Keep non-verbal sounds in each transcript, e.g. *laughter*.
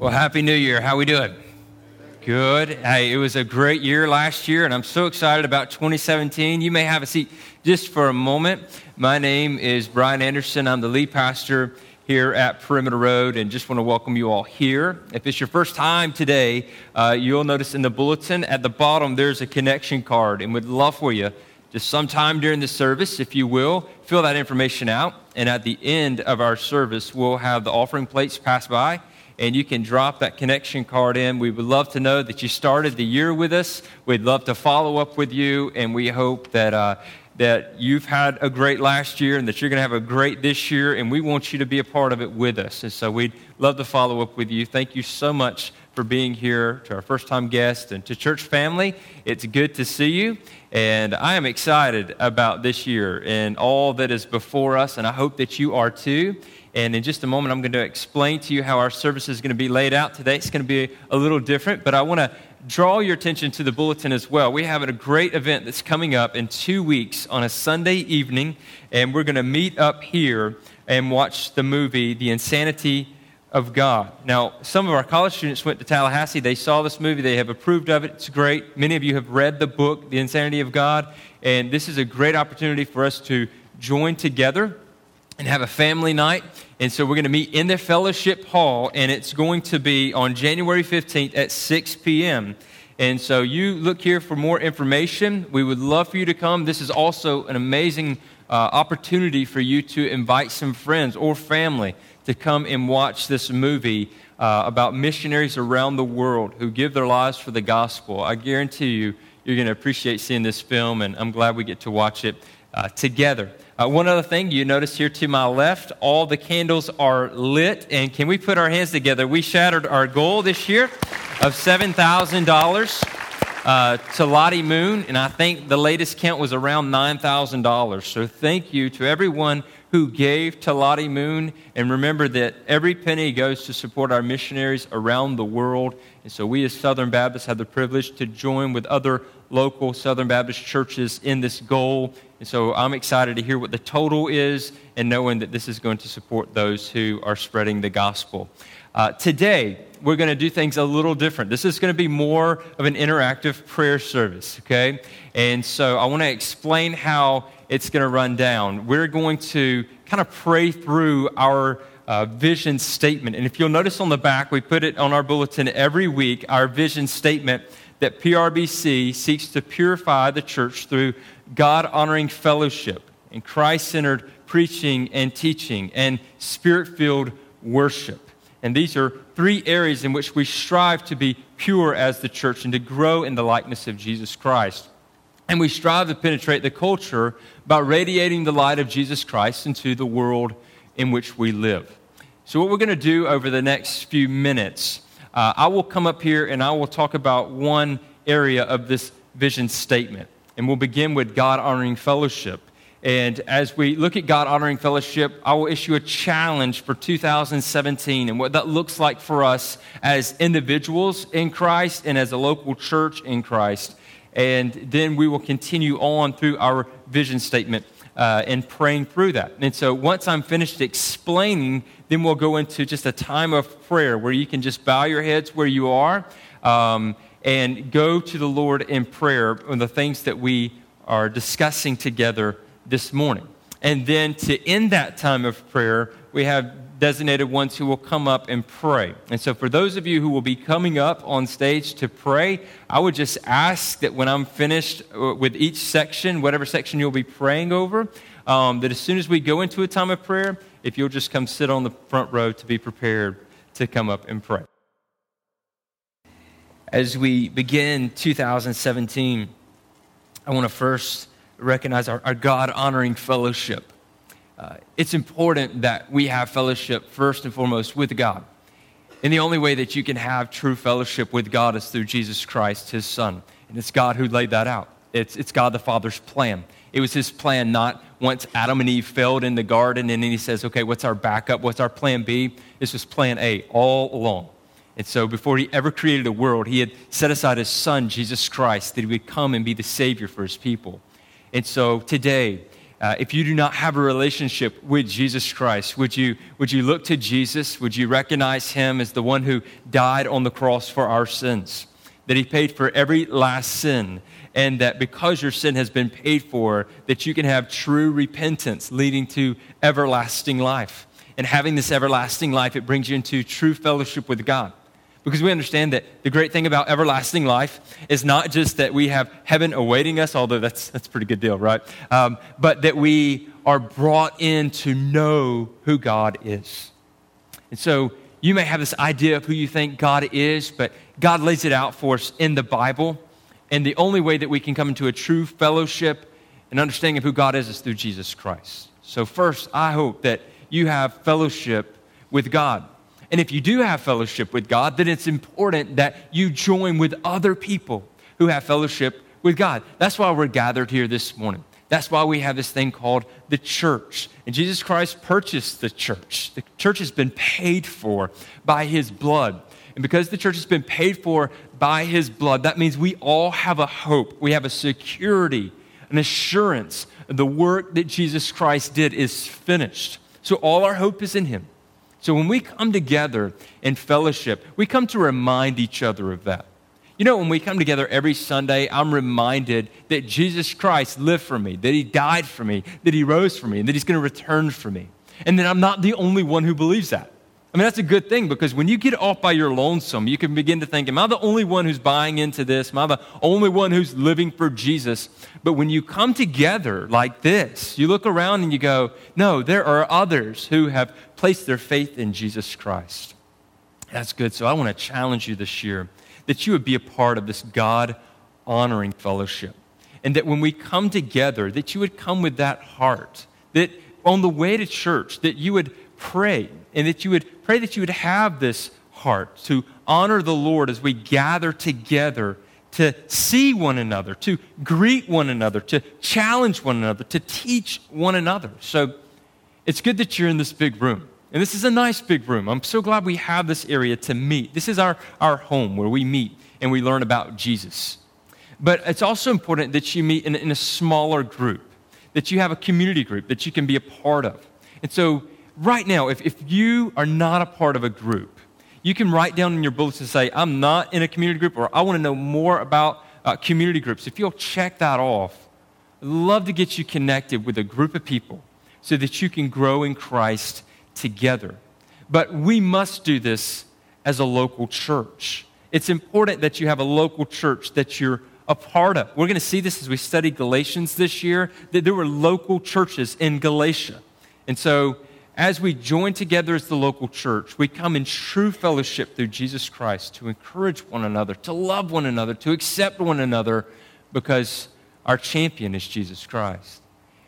Well, happy New Year. How we doing? Good. Hey, it was a great year last year, and I'm so excited about 2017. You may have a seat just for a moment. My name is Brian Anderson. I'm the lead pastor here at Perimeter Road, and just want to welcome you all here. If it's your first time today, uh, you'll notice in the bulletin at the bottom there's a connection card, and we'd love for you just sometime during the service, if you will, fill that information out. And at the end of our service, we'll have the offering plates pass by and you can drop that connection card in. We would love to know that you started the year with us. We'd love to follow up with you, and we hope that. Uh, that you've had a great last year and that you're going to have a great this year, and we want you to be a part of it with us. And so we'd love to follow up with you. Thank you so much for being here, to our first time guest, and to church family. It's good to see you, and I am excited about this year and all that is before us, and I hope that you are too. And in just a moment, I'm going to explain to you how our service is going to be laid out today. It's going to be a little different, but I want to draw your attention to the bulletin as well. We have a great event that's coming up in two weeks on a Sunday evening, and we're going to meet up here and watch the movie, The Insanity of God. Now, some of our college students went to Tallahassee. They saw this movie, they have approved of it. It's great. Many of you have read the book, The Insanity of God, and this is a great opportunity for us to join together and have a family night. And so we're going to meet in the fellowship hall, and it's going to be on January 15th at 6 p.m. And so you look here for more information. We would love for you to come. This is also an amazing uh, opportunity for you to invite some friends or family to come and watch this movie uh, about missionaries around the world who give their lives for the gospel. I guarantee you, you're going to appreciate seeing this film, and I'm glad we get to watch it uh, together. Uh, one other thing you notice here to my left, all the candles are lit. And can we put our hands together? We shattered our goal this year of $7,000 uh, to Lottie Moon. And I think the latest count was around $9,000. So thank you to everyone who gave to Lottie Moon. And remember that every penny goes to support our missionaries around the world. And so we as Southern Baptists have the privilege to join with other local Southern Baptist churches in this goal. And so I'm excited to hear what the total is and knowing that this is going to support those who are spreading the gospel. Uh, today, we're going to do things a little different. This is going to be more of an interactive prayer service, okay? And so I want to explain how it's going to run down. We're going to kind of pray through our uh, vision statement. And if you'll notice on the back, we put it on our bulletin every week, our vision statement that PRBC seeks to purify the church through God honoring fellowship and Christ centered preaching and teaching and spirit filled worship. And these are three areas in which we strive to be pure as the church and to grow in the likeness of Jesus Christ. And we strive to penetrate the culture by radiating the light of Jesus Christ into the world in which we live. So, what we're going to do over the next few minutes, uh, I will come up here and I will talk about one area of this vision statement. And we'll begin with God honoring fellowship. And as we look at God honoring fellowship, I will issue a challenge for 2017 and what that looks like for us as individuals in Christ and as a local church in Christ. And then we will continue on through our vision statement uh, and praying through that. And so once I'm finished explaining, then we'll go into just a time of prayer where you can just bow your heads where you are. Um, and go to the Lord in prayer on the things that we are discussing together this morning. And then to end that time of prayer, we have designated ones who will come up and pray. And so, for those of you who will be coming up on stage to pray, I would just ask that when I'm finished uh, with each section, whatever section you'll be praying over, um, that as soon as we go into a time of prayer, if you'll just come sit on the front row to be prepared to come up and pray as we begin 2017, I want to first recognize our, our God honoring fellowship. Uh, it's important that we have fellowship first and foremost with God. And the only way that you can have true fellowship with God is through Jesus Christ, his Son. And it's God who laid that out. It's, it's God the Father's plan. It was his plan not once Adam and Eve failed in the garden and then he says, okay, what's our backup? What's our plan B? This was plan A all along. And so, before he ever created the world, he had set aside his son, Jesus Christ, that he would come and be the Savior for his people. And so, today, uh, if you do not have a relationship with Jesus Christ, would you, would you look to Jesus? Would you recognize him as the one who died on the cross for our sins? That he paid for every last sin, and that because your sin has been paid for, that you can have true repentance leading to everlasting life. And having this everlasting life, it brings you into true fellowship with God. Because we understand that the great thing about everlasting life is not just that we have heaven awaiting us, although that's, that's a pretty good deal, right? Um, but that we are brought in to know who God is. And so you may have this idea of who you think God is, but God lays it out for us in the Bible. And the only way that we can come into a true fellowship and understanding of who God is is through Jesus Christ. So, first, I hope that you have fellowship with God. And if you do have fellowship with God, then it's important that you join with other people who have fellowship with God. That's why we're gathered here this morning. That's why we have this thing called the church. And Jesus Christ purchased the church. The church has been paid for by his blood. And because the church has been paid for by his blood, that means we all have a hope. We have a security, an assurance. The work that Jesus Christ did is finished. So all our hope is in him. So when we come together in fellowship, we come to remind each other of that. You know, when we come together every Sunday, I'm reminded that Jesus Christ lived for me, that he died for me, that he rose for me, and that he's going to return for me. And that I'm not the only one who believes that. I mean, that's a good thing because when you get off by your lonesome, you can begin to think, Am I the only one who's buying into this? Am I the only one who's living for Jesus? But when you come together like this, you look around and you go, No, there are others who have placed their faith in Jesus Christ. That's good. So I want to challenge you this year that you would be a part of this God honoring fellowship. And that when we come together, that you would come with that heart. That on the way to church, that you would pray and that you would pray that you would have this heart to honor the Lord as we gather together to see one another, to greet one another, to challenge one another, to teach one another. So it's good that you're in this big room. And this is a nice big room. I'm so glad we have this area to meet. This is our, our home where we meet and we learn about Jesus. But it's also important that you meet in, in a smaller group, that you have a community group that you can be a part of. And so right now, if, if you are not a part of a group, you can write down in your bulletin and say, I'm not in a community group, or I want to know more about uh, community groups. If you'll check that off, I'd love to get you connected with a group of people so that you can grow in Christ together. But we must do this as a local church. It's important that you have a local church that you're a part of. We're going to see this as we study Galatians this year, that there were local churches in Galatia. And so as we join together as the local church, we come in true fellowship through Jesus Christ to encourage one another, to love one another, to accept one another, because our champion is Jesus Christ.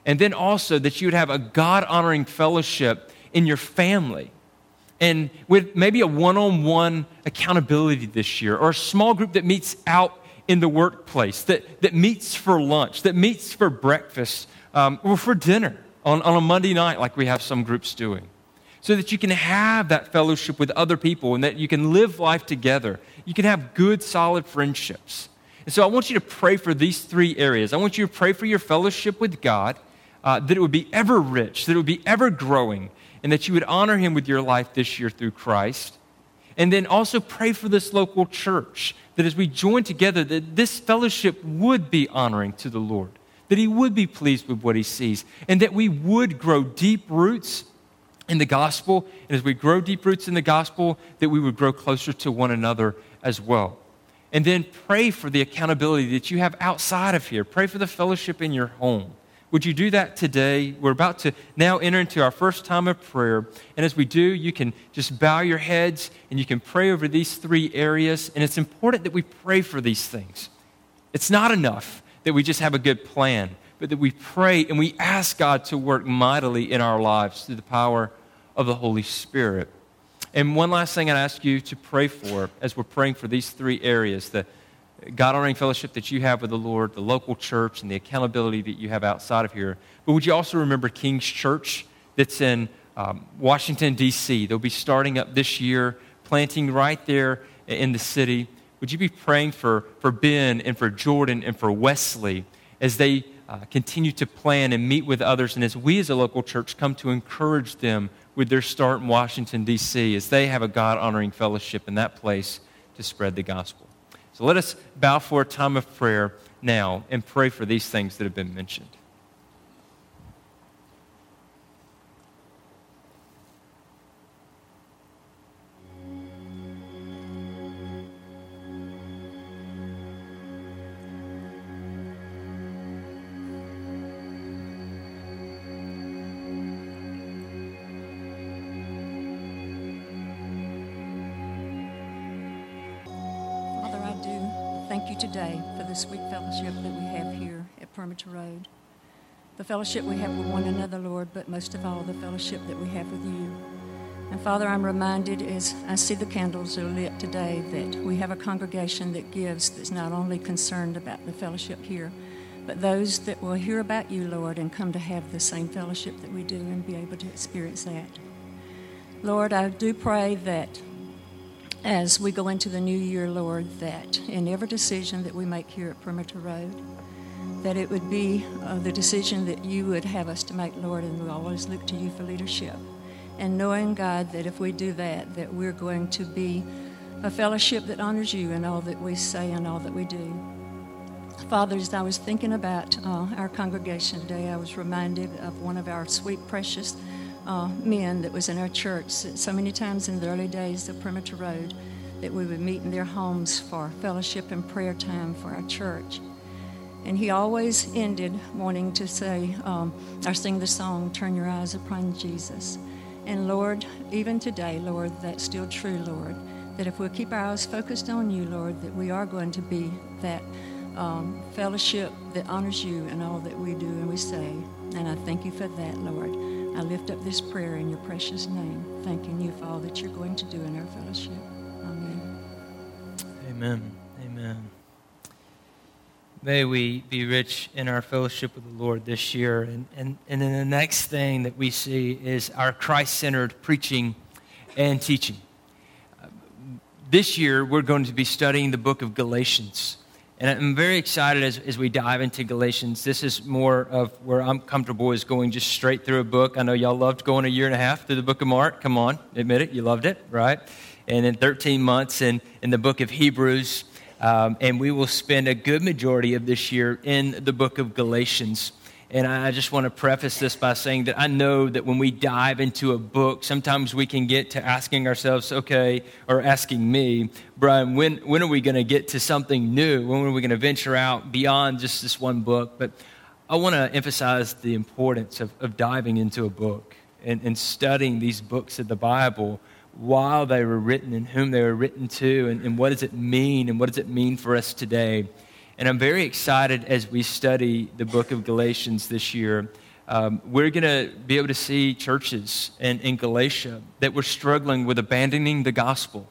And then also that you would have a God honoring fellowship in your family. And with maybe a one on one accountability this year, or a small group that meets out in the workplace, that, that meets for lunch, that meets for breakfast, um, or for dinner on, on a Monday night, like we have some groups doing, so that you can have that fellowship with other people and that you can live life together. You can have good, solid friendships. And so I want you to pray for these three areas. I want you to pray for your fellowship with God, uh, that it would be ever rich, that it would be ever growing, and that you would honor Him with your life this year through Christ. And then also pray for this local church, that as we join together, that this fellowship would be honoring to the Lord that he would be pleased with what he sees, and that we would grow deep roots in the gospel. And as we grow deep roots in the gospel, that we would grow closer to one another as well. And then pray for the accountability that you have outside of here. Pray for the fellowship in your home. Would you do that today? We're about to now enter into our first time of prayer. And as we do, you can just bow your heads and you can pray over these three areas. And it's important that we pray for these things. It's not enough that we just have a good plan, but that we pray and we ask God to work mightily in our lives through the power of the Holy Spirit. And one last thing I'd ask you to pray for as we're praying for these three areas the God honoring fellowship that you have with the Lord, the local church, and the accountability that you have outside of here. But would you also remember King's Church that's in um, Washington, D.C.? They'll be starting up this year, planting right there in the city. Would you be praying for, for Ben and for Jordan and for Wesley as they uh, continue to plan and meet with others, and as we as a local church come to encourage them with their start in Washington, D.C., as they have a God honoring fellowship in that place to spread the gospel. So let us bow for a time of prayer now and pray for these things that have been mentioned. Perimeter Road. The fellowship we have with one another, Lord, but most of all, the fellowship that we have with you. And Father, I'm reminded as I see the candles are lit today that we have a congregation that gives that's not only concerned about the fellowship here, but those that will hear about you, Lord, and come to have the same fellowship that we do and be able to experience that. Lord, I do pray that as we go into the new year, Lord, that in every decision that we make here at Perimeter Road, that it would be uh, the decision that you would have us to make, Lord, and we always look to you for leadership. And knowing, God, that if we do that, that we're going to be a fellowship that honors you in all that we say and all that we do. Father, as I was thinking about uh, our congregation today, I was reminded of one of our sweet, precious uh, men that was in our church so many times in the early days of Perimeter Road that we would meet in their homes for fellowship and prayer time for our church. And he always ended wanting to say, um, or sing the song, Turn Your Eyes Upon Jesus. And Lord, even today, Lord, that's still true, Lord, that if we'll keep our eyes focused on you, Lord, that we are going to be that um, fellowship that honors you in all that we do and we say. And I thank you for that, Lord. I lift up this prayer in your precious name, thanking you for all that you're going to do in our fellowship. Amen. Amen. Amen. May we be rich in our fellowship with the Lord this year. And, and, and then the next thing that we see is our Christ centered preaching and teaching. This year, we're going to be studying the book of Galatians. And I'm very excited as, as we dive into Galatians. This is more of where I'm comfortable is going just straight through a book. I know y'all loved going a year and a half through the book of Mark. Come on, admit it, you loved it, right? And then 13 months in, in the book of Hebrews. Um, and we will spend a good majority of this year in the book of Galatians. And I just want to preface this by saying that I know that when we dive into a book, sometimes we can get to asking ourselves, okay, or asking me, Brian, when, when are we going to get to something new? When are we going to venture out beyond just this one book? But I want to emphasize the importance of, of diving into a book and, and studying these books of the Bible while they were written and whom they were written to and, and what does it mean and what does it mean for us today. And I'm very excited as we study the book of Galatians this year. Um, we're going to be able to see churches in, in Galatia that were struggling with abandoning the gospel,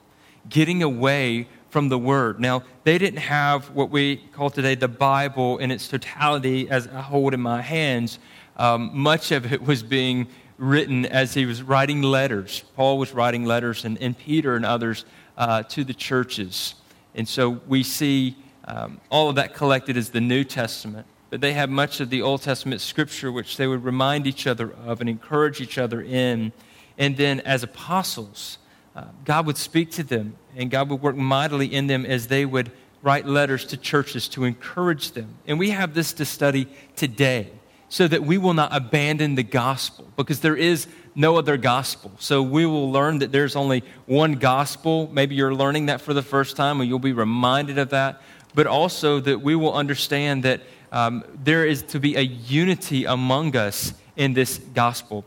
getting away from the word. Now, they didn't have what we call today the Bible in its totality as I hold in my hands. Um, much of it was being written as he was writing letters. Paul was writing letters, and, and Peter and others uh, to the churches. And so we see um, all of that collected as the New Testament. But they have much of the Old Testament scripture, which they would remind each other of and encourage each other in. And then, as apostles, uh, God would speak to them, and God would work mightily in them as they would write letters to churches to encourage them. And we have this to study today so that we will not abandon the gospel because there is no other gospel. So we will learn that there's only one gospel. Maybe you're learning that for the first time and you'll be reminded of that. But also that we will understand that um, there is to be a unity among us in this gospel.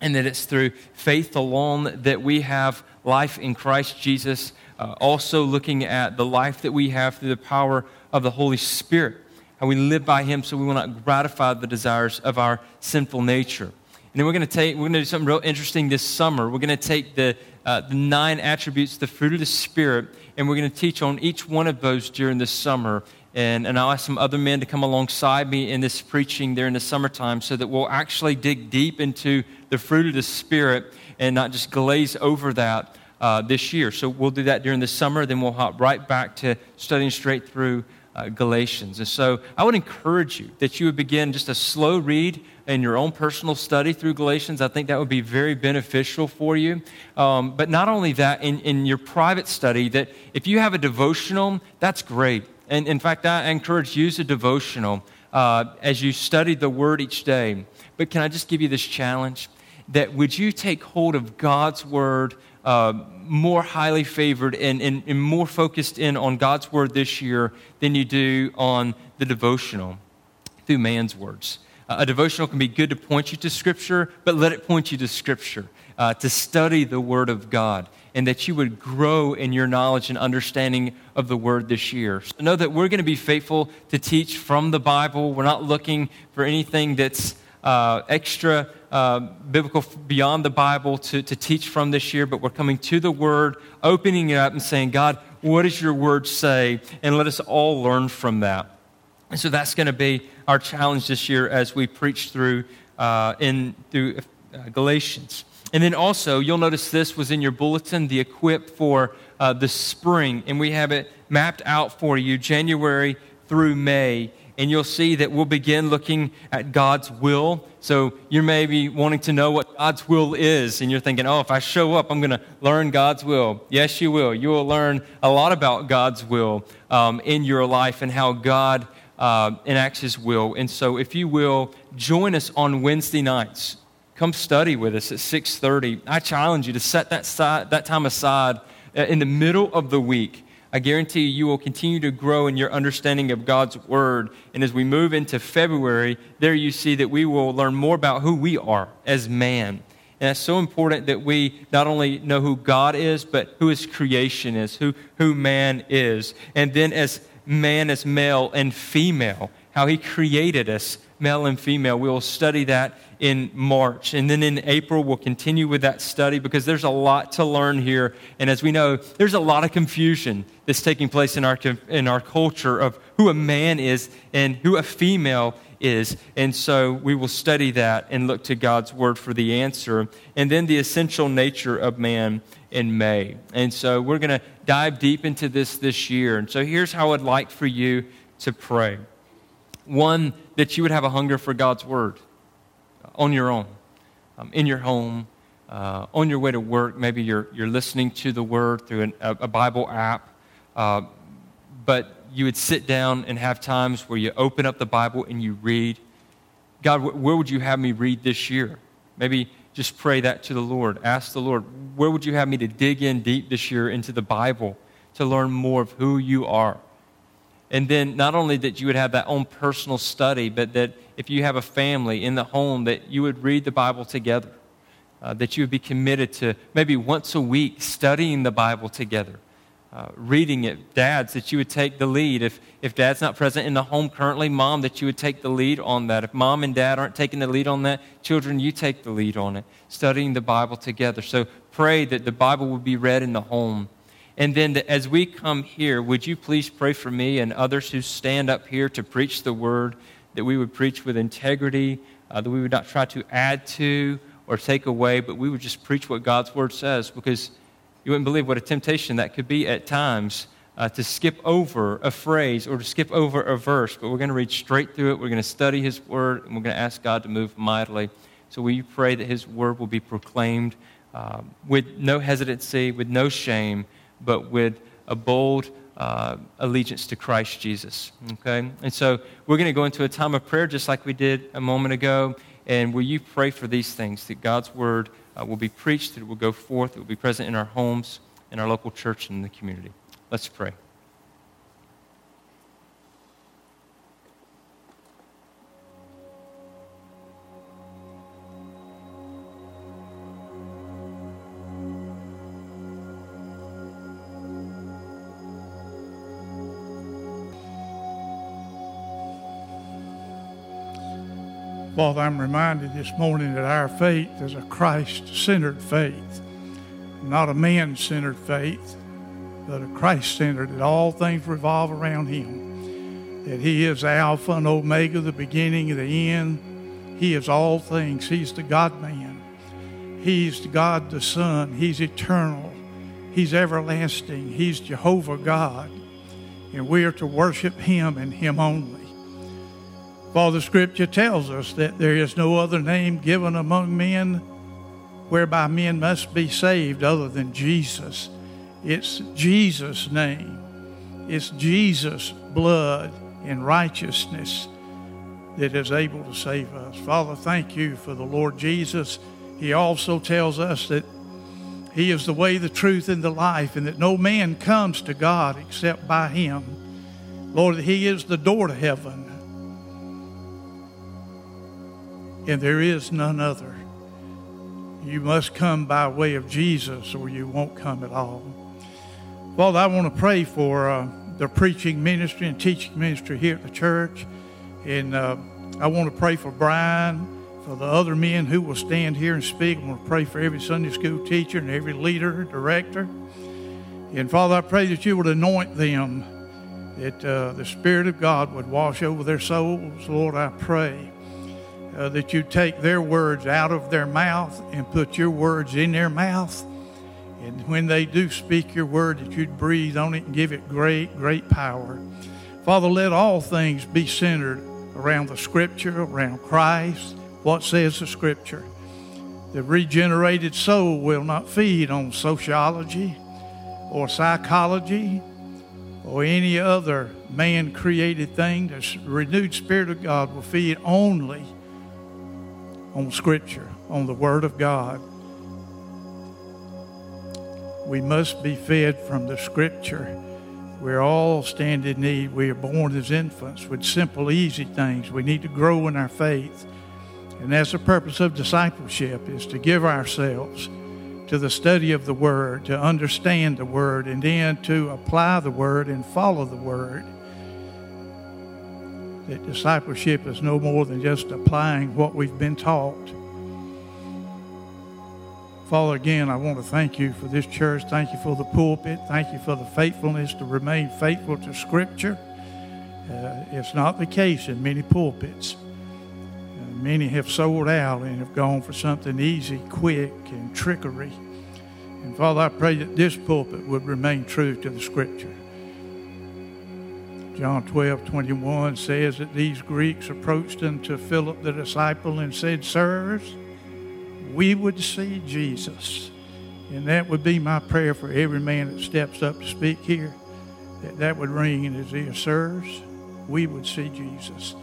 And that it's through faith alone that we have life in Christ Jesus. Uh, also, looking at the life that we have through the power of the Holy Spirit how we live by Him so we will not gratify the desires of our sinful nature. And then we're going to take, we're going to do something real interesting this summer. We're going to take the, uh, the nine attributes, the fruit of the Spirit, and we're going to teach on each one of those during the summer. And, and I'll ask some other men to come alongside me in this preaching there in the summertime so that we'll actually dig deep into the fruit of the Spirit and not just glaze over that uh, this year. So we'll do that during the summer, then we'll hop right back to studying straight through uh, Galatians. And so I would encourage you that you would begin just a slow read in your own personal study through Galatians. I think that would be very beneficial for you. Um, but not only that, in, in your private study, that if you have a devotional, that's great. And in fact, I encourage you use a devotional uh, as you study the Word each day. But can I just give you this challenge? That would you take hold of God's Word uh, more highly favored and, and, and more focused in on God's Word this year than you do on the devotional through man's words? Uh, a devotional can be good to point you to Scripture, but let it point you to Scripture, uh, to study the Word of God, and that you would grow in your knowledge and understanding of the Word this year. So know that we're going to be faithful to teach from the Bible. We're not looking for anything that's uh, extra uh, biblical beyond the Bible to, to teach from this year, but we're coming to the Word, opening it up and saying, God, what does your Word say? And let us all learn from that. And so that's going to be our challenge this year as we preach through uh, in through uh, Galatians. And then also, you'll notice this was in your bulletin, the equip for uh, the spring, and we have it mapped out for you January through May. And you'll see that we'll begin looking at God's will. So you may be wanting to know what God's will is, and you're thinking, oh, if I show up, I'm going to learn God's will. Yes, you will. You will learn a lot about God's will um, in your life and how God uh, enacts His will. And so, if you will, join us on Wednesday nights. Come study with us at 6:30. I challenge you to set that, that time aside uh, in the middle of the week. I guarantee you, you will continue to grow in your understanding of God's Word. And as we move into February, there you see that we will learn more about who we are as man. And it's so important that we not only know who God is, but who His creation is, who, who man is. And then as man as male and female, how he created us, male and female. We will study that in March. And then in April, we'll continue with that study because there's a lot to learn here. And as we know, there's a lot of confusion that's taking place in our, in our culture of who a man is and who a female is. And so we will study that and look to God's word for the answer. And then the essential nature of man in May. And so we're going to dive deep into this this year. And so here's how I'd like for you to pray one, that you would have a hunger for God's word on your own, um, in your home. Uh, on your way to work, maybe you're, you're listening to the word through an, a, a, Bible app, uh, but you would sit down and have times where you open up the Bible and you read. God, where would you have me read this year? Maybe just pray that to the Lord. Ask the Lord, where would you have me to dig in deep this year into the Bible to learn more of who you are? And then not only that you would have that own personal study, but that if you have a family in the home, that you would read the Bible together. Uh, that you would be committed to maybe once a week studying the Bible together uh, reading it. Dads, that you would take the lead. If, if dad's not present in the home currently, mom, that you would take the lead on that. If mom and dad aren't taking the lead on that, children, you take the lead on it. Studying the Bible together. So pray that the Bible would be read in the home. And then the, as we come here, would you please pray for me and others who stand up here to preach the word, that we would preach with integrity, uh, that we would not try to add to or take away, but we would just preach what God's word says because you wouldn't believe what a temptation that could be at times uh, to skip over a phrase or to skip over a verse. But we're going to read straight through it. We're going to study His Word, and we're going to ask God to move mightily. So we pray that His Word will be proclaimed uh, with no hesitancy, with no shame, but with a bold uh, allegiance to Christ Jesus. Okay? And so we're going to go into a time of prayer just like we did a moment ago. And will you pray for these things that God's Word uh, will be preached, that it will go forth, it will be present in our homes, in our local church, and in the community. Let's pray. Father, I'm reminded this morning that our faith is a Christ centered faith, not a man centered faith, but a Christ centered, that all things revolve around Him, that He is Alpha and Omega, the beginning and the end. He is all things. He's the God man, He's God the Son, He's eternal, He's everlasting, He's Jehovah God. and we are to worship Him and Him only. For the scripture tells us that there is no other name given among men whereby men must be saved other than Jesus. It's Jesus' name, it's Jesus' blood and righteousness that is able to save us. Father, thank you for the Lord Jesus. He also tells us that He is the way, the truth, and the life, and that no man comes to God except by Him. Lord, He is the door to heaven, and there is none other. You must come by way of Jesus, or you won't come at all. Father, I want to pray for uh, the preaching ministry and teaching ministry here at the church. And uh, I want to pray for Brian, for the other men who will stand here and speak. I want to pray for every Sunday school teacher and every leader, director. And Father, I pray that you would anoint them, that uh, the Spirit of God would wash over their souls. Lord, I pray uh, that you take their words out of their mouth and put your words in their mouth. And when they do speak your word, that you'd breathe on it and give it great, great power. Father, let all things be centered around the Scripture, around Christ, what says the Scripture. The regenerated soul will not feed on sociology or psychology or any other man created thing. The renewed Spirit of God will feed only on Scripture, on the Word of God. We must be fed from the Scripture We're all stand in need. We are born as infants with simple, easy things. We need to grow in our faith. And that's the purpose of discipleship is to give ourselves to the study of the Word, to understand the Word, and then to apply the Word and follow the Word. That discipleship is no more than just applying what we've been taught. Father, again, I want to thank you for this church. Thank you for the pulpit. Thank you for the faithfulness to remain faithful to Scripture. Uh, it's not the case in many pulpits. Uh, many have sold out and have gone for something easy, quick, and trickery. And Father, I pray that this pulpit would remain true to the Scripture. John 12, 21 says that these Greeks approached unto Philip the disciple and said, Sirs, we would see Jesus. And that would be my prayer for every man that steps up to speak here, that that would ring in his ear. Sirs, we would see Jesus.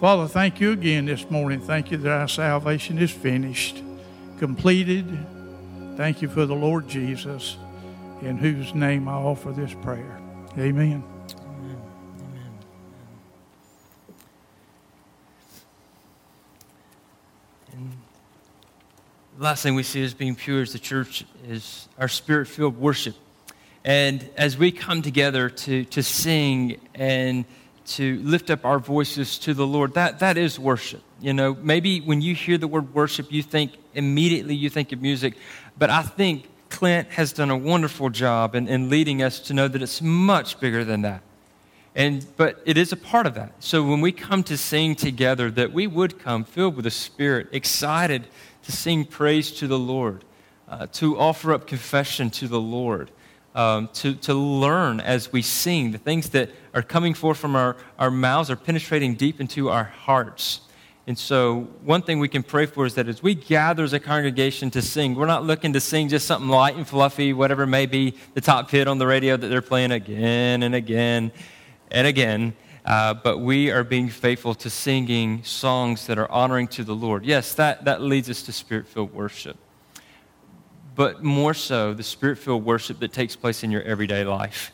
Father, thank you again this morning. Thank you that our salvation is finished, completed. Thank you for the Lord Jesus, in whose name I offer this prayer. Amen. Last thing we see as being pure as the church is our spirit filled worship. And as we come together to, to sing and to lift up our voices to the Lord, that, that is worship. You know, maybe when you hear the word worship, you think immediately you think of music, but I think Clint has done a wonderful job in, in leading us to know that it's much bigger than that. And, but it is a part of that. So when we come to sing together, that we would come filled with the Spirit, excited to sing praise to the Lord, uh, to offer up confession to the Lord, um, to, to learn as we sing. The things that are coming forth from our, our mouths are penetrating deep into our hearts. And so, one thing we can pray for is that as we gather as a congregation to sing, we're not looking to sing just something light and fluffy, whatever may be the top hit on the radio that they're playing again and again and again. Uh, but we are being faithful to singing songs that are honoring to the Lord. Yes, that, that leads us to spirit filled worship. But more so, the spirit filled worship that takes place in your everyday life.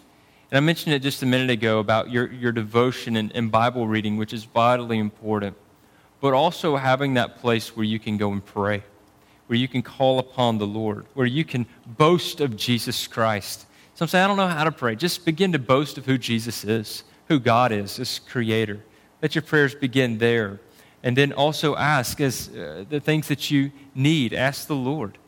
And I mentioned it just a minute ago about your, your devotion and, and Bible reading, which is vitally important. But also having that place where you can go and pray, where you can call upon the Lord, where you can boast of Jesus Christ. Some say, I don't know how to pray. Just begin to boast of who Jesus is who God is, as creator. Let your prayers begin there. And then also ask as uh, the things that you need, ask the Lord.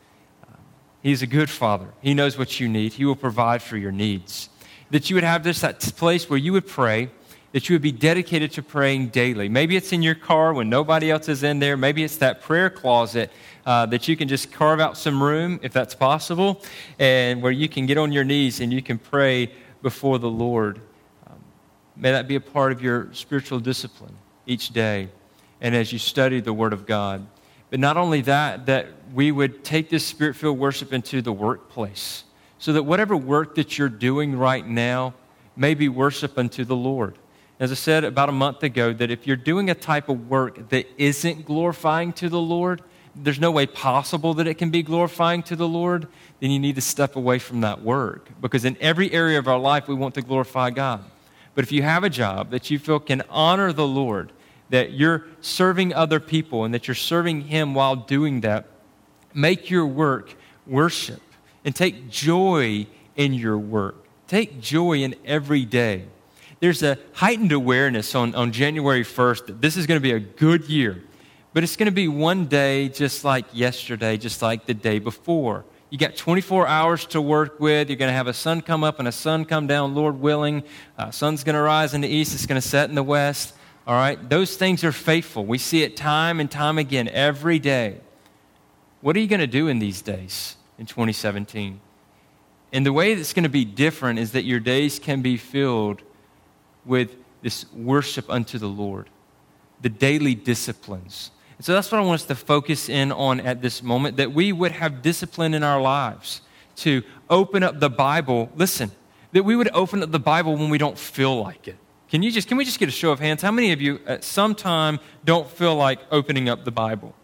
Uh, he's a good father. He knows what you need. He will provide for your needs. That you would have this that place where you would pray, that you would be dedicated to praying daily. Maybe it's in your car when nobody else is in there. Maybe it's that prayer closet uh, that you can just carve out some room, if that's possible, and where you can get on your knees and you can pray before the Lord May that be a part of your spiritual discipline each day and as you study the Word of God. But not only that, that we would take this spirit filled worship into the workplace so that whatever work that you're doing right now may be worship unto the Lord. As I said about a month ago, that if you're doing a type of work that isn't glorifying to the Lord, there's no way possible that it can be glorifying to the Lord, then you need to step away from that work. Because in every area of our life, we want to glorify God. But if you have a job that you feel can honor the Lord, that you're serving other people and that you're serving Him while doing that, make your work worship and take joy in your work. Take joy in every day. There's a heightened awareness on, on January 1st that this is going to be a good year, but it's going to be one day just like yesterday, just like the day before. You got 24 hours to work with. You're going to have a sun come up and a sun come down, Lord willing. Uh, sun's going to rise in the east. It's going to set in the west. All right? Those things are faithful. We see it time and time again every day. What are you going to do in these days in 2017? And the way that's going to be different is that your days can be filled with this worship unto the Lord, the daily disciplines. And so that's what I want us to focus in on at this moment that we would have discipline in our lives to open up the Bible. Listen, that we would open up the Bible when we don't feel like it. Can you just can we just get a show of hands? How many of you at some time don't feel like opening up the Bible?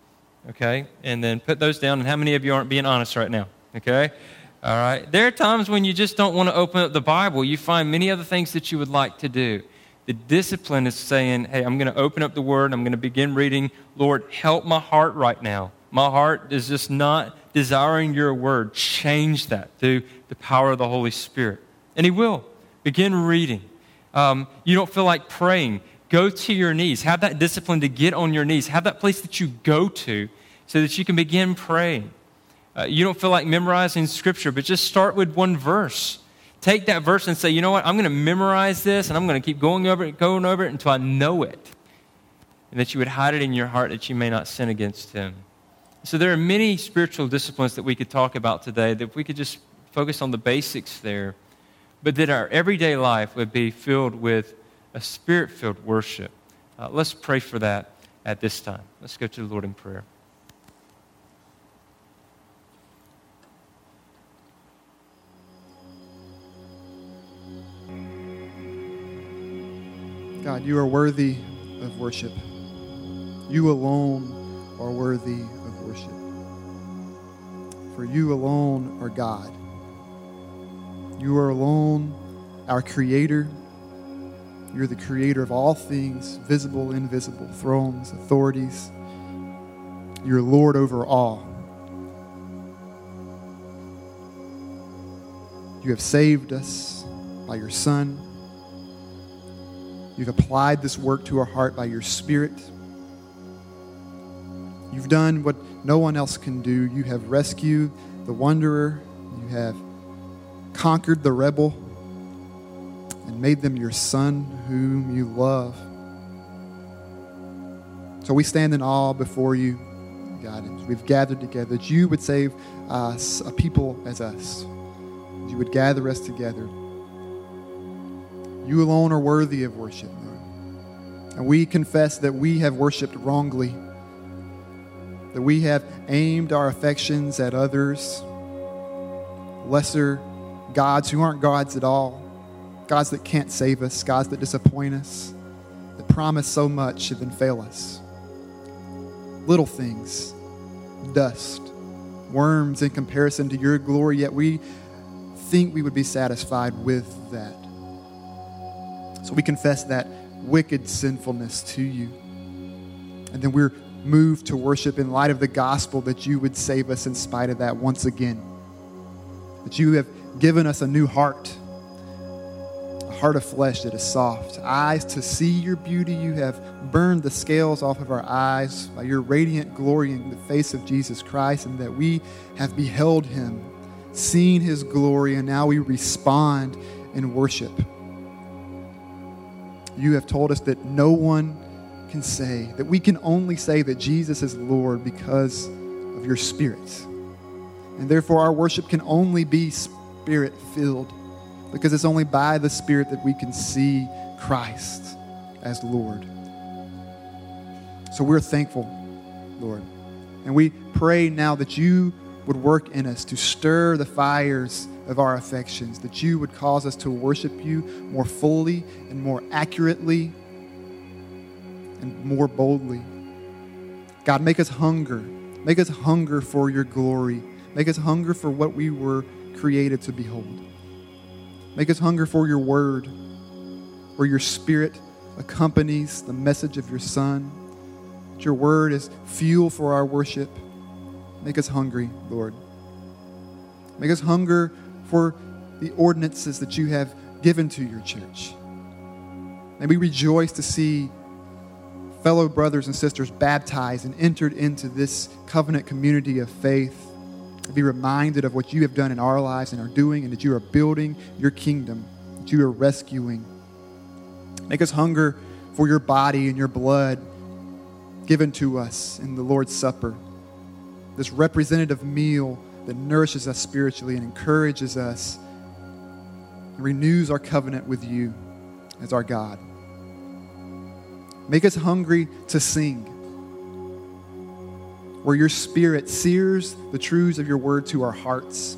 Okay? And then put those down and how many of you aren't being honest right now? Okay? All right. There are times when you just don't want to open up the Bible. You find many other things that you would like to do. The discipline is saying, hey, I'm going to open up the Word. I'm going to begin reading. Lord, help my heart right now. My heart is just not desiring your Word. Change that through the power of the Holy Spirit. And He will. Begin reading. Um, you don't feel like praying. Go to your knees. Have that discipline to get on your knees. Have that place that you go to so that you can begin praying. Uh, you don't feel like memorizing scripture, but just start with one verse. Take that verse and say, you know what, I'm going to memorize this and I'm going to keep going over it, going over it until I know it. And that you would hide it in your heart that you may not sin against Him. So there are many spiritual disciplines that we could talk about today that we could just focus on the basics there, but that our everyday life would be filled with a spirit filled worship. Uh, let's pray for that at this time. Let's go to the Lord in prayer. God, you are worthy of worship. You alone are worthy of worship. For you alone are God. You are alone our creator. You're the creator of all things, visible, invisible, thrones, authorities. You're Lord over all. You have saved us by your Son. You've applied this work to our heart by your Spirit. You've done what no one else can do. You have rescued the wanderer. You have conquered the rebel and made them your son whom you love. So we stand in awe before you, God, and we've gathered together that you would save us, a people as us. You would gather us together you alone are worthy of worship, Lord. And we confess that we have worshiped wrongly, that we have aimed our affections at others, lesser gods who aren't gods at all, gods that can't save us, gods that disappoint us, that promise so much and then fail us. Little things, dust, worms in comparison to your glory, yet we think we would be satisfied with that. We confess that wicked sinfulness to you. And then we're moved to worship in light of the gospel that you would save us in spite of that once again. That you have given us a new heart, a heart of flesh that is soft, eyes to see your beauty. You have burned the scales off of our eyes by your radiant glory in the face of Jesus Christ, and that we have beheld him, seen his glory, and now we respond in worship you have told us that no one can say, that we can only say that Jesus is Lord because of your Spirit. And therefore, our worship can only be spirit filled. because it's only by the Spirit that we can see Christ as Lord. So we're thankful, Lord. And we pray now that you would work in us to stir the fires of our affections, that you would cause us to worship you more fully and more accurately and more boldly. God, make us hunger. Make us hunger for your glory. Make us hunger for what we were created to behold. Make us hunger for your word, where your spirit accompanies the message of your Son. That your word is fuel for our worship. Make us hungry, Lord. Make us hunger for the ordinances that you have given to your church. May we rejoice to see fellow brothers and sisters baptized and entered into this covenant community of faith be reminded of what you have done in our lives and are doing, and that you are building your kingdom, that you are rescuing. Make us hunger for your body and your blood given to us in the Lord's Supper. This representative meal that nourishes us spiritually and encourages us and renews our covenant with you as our God. Make us hungry to sing where your spirit sears the truths of your word to our hearts,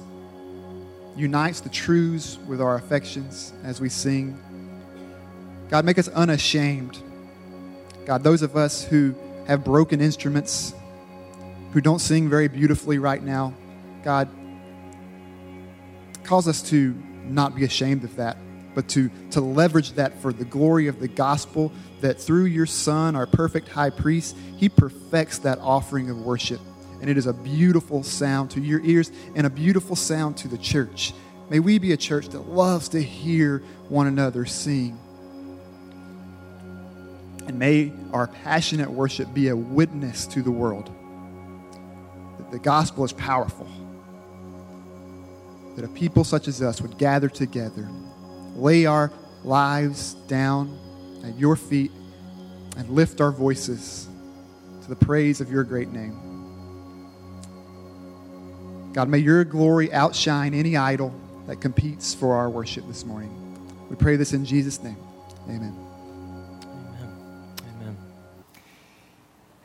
unites the truths with our affections as we sing. God, make us unashamed. God, those of us who have broken instruments, who don't sing very beautifully right now, God, cause us to not be ashamed of that, but to, to leverage that for the glory of the gospel that through your Son, our perfect high priest, he perfects that offering of worship. And it is a beautiful sound to your ears and a beautiful sound to the church. May we be a church that loves to hear one another sing. And may our passionate worship be a witness to the world that the gospel is powerful. That a people such as us would gather together, lay our lives down at your feet and lift our voices to the praise of your great name. God, may your glory outshine any idol that competes for our worship this morning. We pray this in Jesus' name. Amen.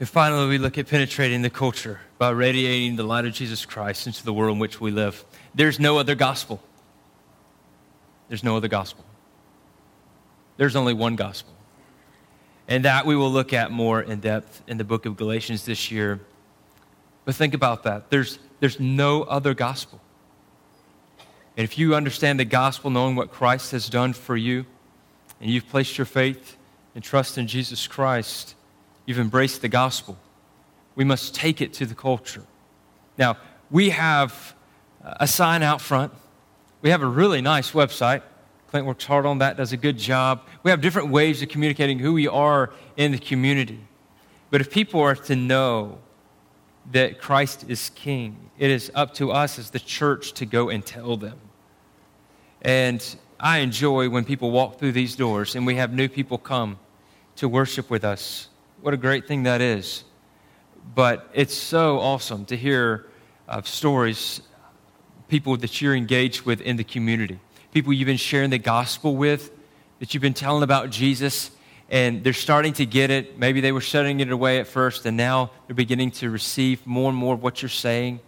And finally, we look at penetrating the culture by radiating the light of Jesus Christ into the world in which we live. There's no other gospel. There's no other gospel. There's only one gospel. And that we will look at more in depth in the book of Galatians this year. But think about that. There's, there's no other gospel. And if you understand the gospel, knowing what Christ has done for you, and you've placed your faith and trust in Jesus Christ, you've embraced the gospel. We must take it to the culture. Now, we have uh, a sign out front. We have a really nice website. Clint works hard on that, does a good job. We have different ways of communicating who we are in the community. But if people are to know that Christ is King, it is up to us as the church to go and tell them. And I enjoy when people walk through these doors and we have new people come to worship with us. What a great thing that is. But it's so awesome to hear of stories, people that you're engaged with in the community people you've been sharing the gospel with, that you've been telling about Jesus, and they're starting to get it. Maybe they were shutting it away at first, and now they're beginning to receive more and more of what you're saying.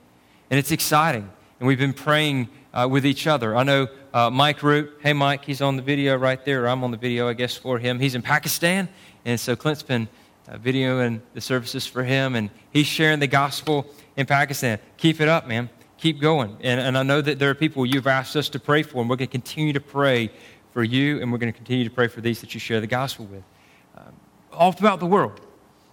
And it's exciting. And we've been praying uh, with each other. I know uh, Mike Root. Hey, Mike, he's on the video right there. I'm on the video, I guess, for him. He's in Pakistan, and so Clint's been uh, videoing the services for him, and he's sharing the gospel in Pakistan. Keep it up, man keep going. And, and I know that there are people you've asked us to pray for, and we're going to continue to pray for you, and we're going to continue to pray for these that you share the gospel with. Um, all throughout the world,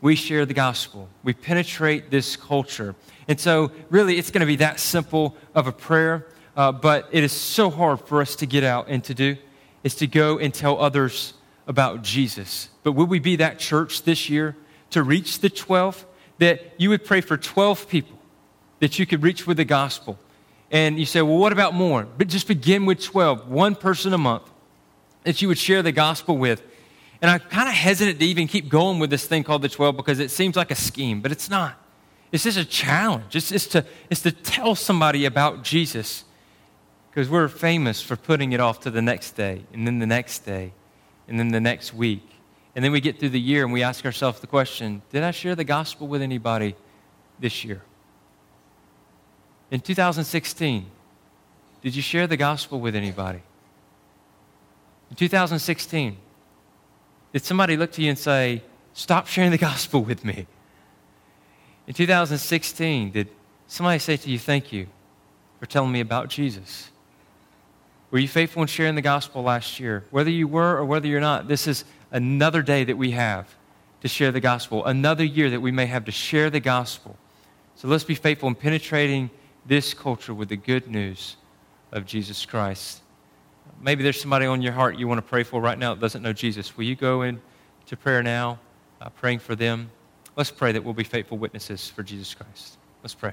we share the gospel. We penetrate this culture. And so, really, it's going to be that simple of a prayer, uh, but it is so hard for us to get out and to do, is to go and tell others about Jesus. But will we be that church this year to reach the 12? That you would pray for 12 people that you could reach with the gospel. And you say, well, what about more? But just begin with 12, one person a month that you would share the gospel with. And I'm kind of hesitant to even keep going with this thing called the 12 because it seems like a scheme, but it's not. It's just a challenge. It's, it's, to, it's to tell somebody about Jesus. Because we're famous for putting it off to the next day, and then the next day, and then the next week. And then we get through the year and we ask ourselves the question Did I share the gospel with anybody this year? In 2016, did you share the gospel with anybody? In 2016, did somebody look to you and say, Stop sharing the gospel with me? In 2016, did somebody say to you, Thank you for telling me about Jesus? Were you faithful in sharing the gospel last year? Whether you were or whether you're not, this is another day that we have to share the gospel, another year that we may have to share the gospel. So let's be faithful in penetrating this culture with the good news of Jesus Christ. Maybe there's somebody on your heart you want to pray for right now that doesn't know Jesus. Will you go into prayer now, uh, praying for them? Let's pray that we'll be faithful witnesses for Jesus Christ. Let's pray.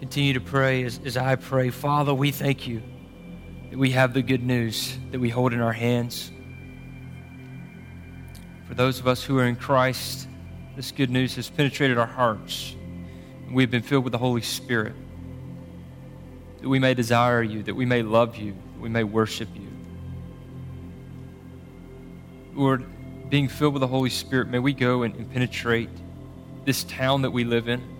Continue to pray as, as I pray. Father, we thank you that we have the good news that we hold in our hands. For those of us who are in Christ, this good news has penetrated our hearts. And we've been filled with the Holy Spirit. That we may desire you, that we may love you, that we may worship you. Lord, being filled with the Holy Spirit, may we go and, and penetrate this town that we live in.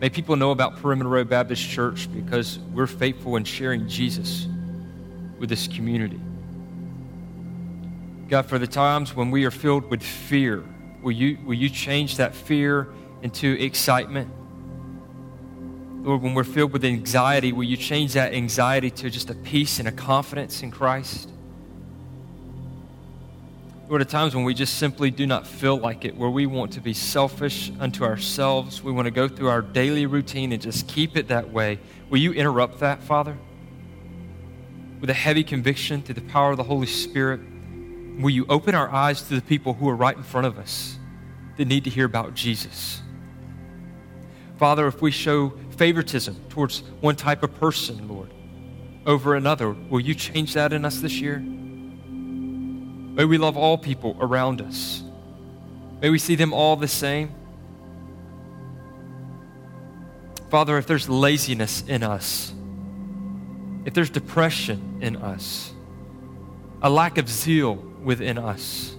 May people know about Perimeter Road Baptist Church because we're faithful in sharing Jesus with this community. God, for the times when we are filled with fear, will you, will you change that fear into excitement? Lord, when we're filled with anxiety, will you change that anxiety to just a peace and a confidence in Christ? Lord, at times when we just simply do not feel like it, where we want to be selfish unto ourselves, we want to go through our daily routine and just keep it that way. Will you interrupt that, Father? With a heavy conviction through the power of the Holy Spirit, will you open our eyes to the people who are right in front of us that need to hear about Jesus? Father, if we show favoritism towards one type of person, Lord, over another, will you change that in us this year? May we love all people around us. May we see them all the same. Father, if there's laziness in us, if there's depression in us, a lack of zeal within us,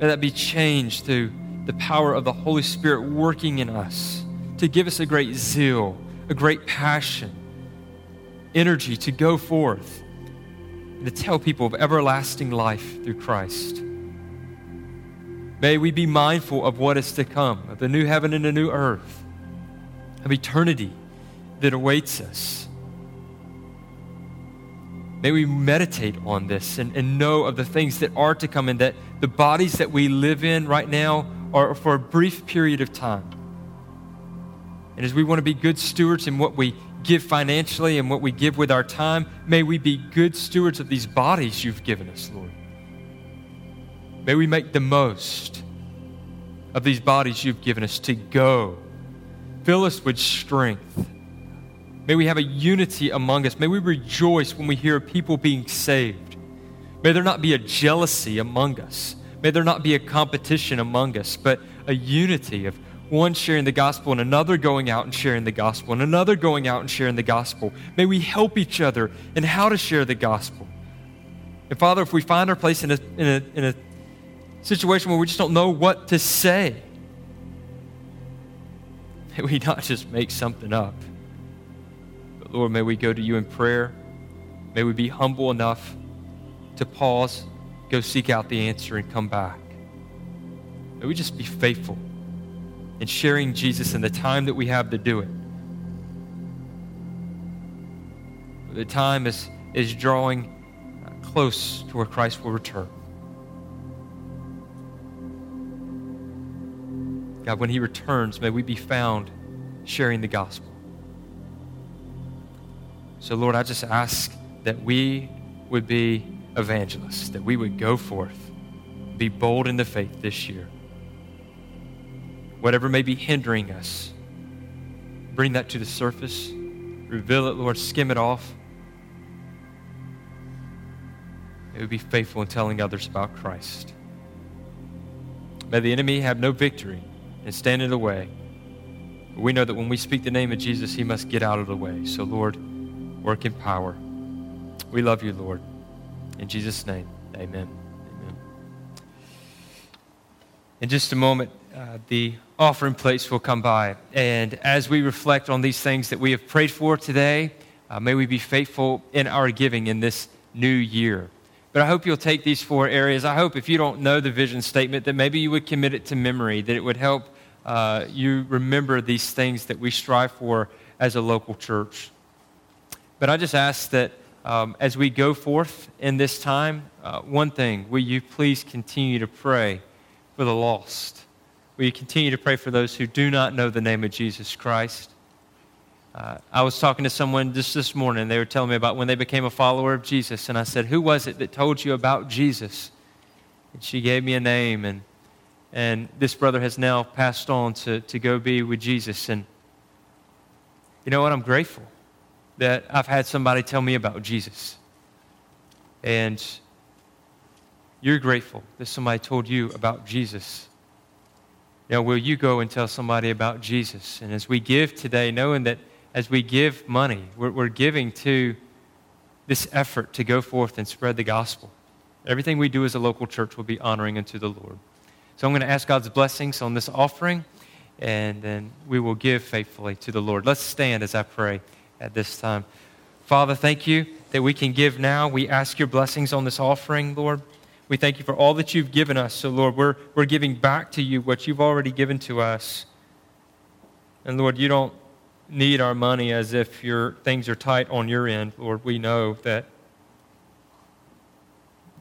may that be changed through the power of the Holy Spirit working in us to give us a great zeal, a great passion, energy to go forth and to tell people of everlasting life through Christ. May we be mindful of what is to come, of the new heaven and the new earth, of eternity that awaits us. May we meditate on this and, and know of the things that are to come, and that the bodies that we live in right now are for a brief period of time. And as we want to be good stewards in what we give financially and what we give with our time, may we be good stewards of these bodies you've given us, Lord. May we make the most of these bodies you've given us to go. Fill us with strength. May we have a unity among us. May we rejoice when we hear people being saved. May there not be a jealousy among us. May there not be a competition among us, but a unity of one sharing the gospel and another going out and sharing the gospel and another going out and sharing the gospel. May we help each other in how to share the gospel. And Father, if we find our place in a, in a, in a situation where we just don't know what to say, *laughs* may we not just make something up. But Lord, may we go to you in prayer. May we be humble enough to pause, go seek out the answer, and come back. May we just be faithful and sharing Jesus in the time that we have to do it. The time is, is drawing close to where Christ will return. God, when He returns, may we be found sharing the gospel. So, Lord, I just ask that we would be evangelists, that we would go forth, be bold in the faith this year. Whatever may be hindering us, bring that to the surface, reveal it, Lord, skim it off. It would be faithful in telling others about Christ. May the enemy have no victory and stand in the way. We know that when we speak the name of Jesus, he must get out of the way. So, Lord, work in power. We love you, Lord. In Jesus' name, amen. Amen. In just a moment, uh, the offering plates will come by. And as we reflect on these things that we have prayed for today, uh, may we be faithful in our giving in this new year. But I hope you'll take these four areas. I hope if you don't know the vision statement, that maybe you would commit it to memory, that it would help uh, you remember these things that we strive for as a local church. But I just ask that um, as we go forth in this time, uh, one thing, will you please continue to pray for the lost? Will you continue to pray for those who do not know the name of Jesus Christ? Uh, I was talking to someone just this morning. They were telling me about when they became a follower of Jesus. And I said, Who was it that told you about Jesus? And she gave me a name. And, and this brother has now passed on to, to go be with Jesus. And you know what? I'm grateful that I've had somebody tell me about Jesus. And you're grateful that somebody told you about Jesus. Now, will you go and tell somebody about Jesus? And as we give today, knowing that as we give money, we're, we're giving to this effort to go forth and spread the gospel. Everything we do as a local church will be honoring unto the Lord. So I'm going to ask God's blessings on this offering, and then we will give faithfully to the Lord. Let's stand as I pray at this time. Father, thank you that we can give now. We ask your blessings on this offering, Lord. We thank you for all that you've given us. So, Lord, we're, we're giving back to you what you've already given to us. And, Lord, you don't need our money as if your things are tight on your end, Lord. We know that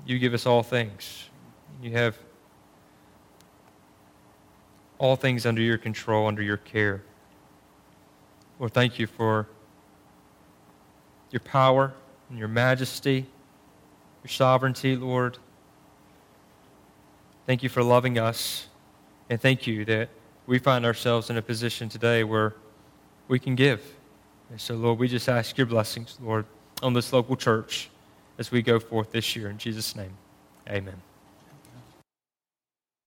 you give us all things. You have all things under your control, under your care. Lord, thank you for your power and your majesty, your sovereignty, Lord. Thank you for loving us. And thank you that we find ourselves in a position today where we can give. And so, Lord, we just ask your blessings, Lord, on this local church as we go forth this year. In Jesus' name, amen.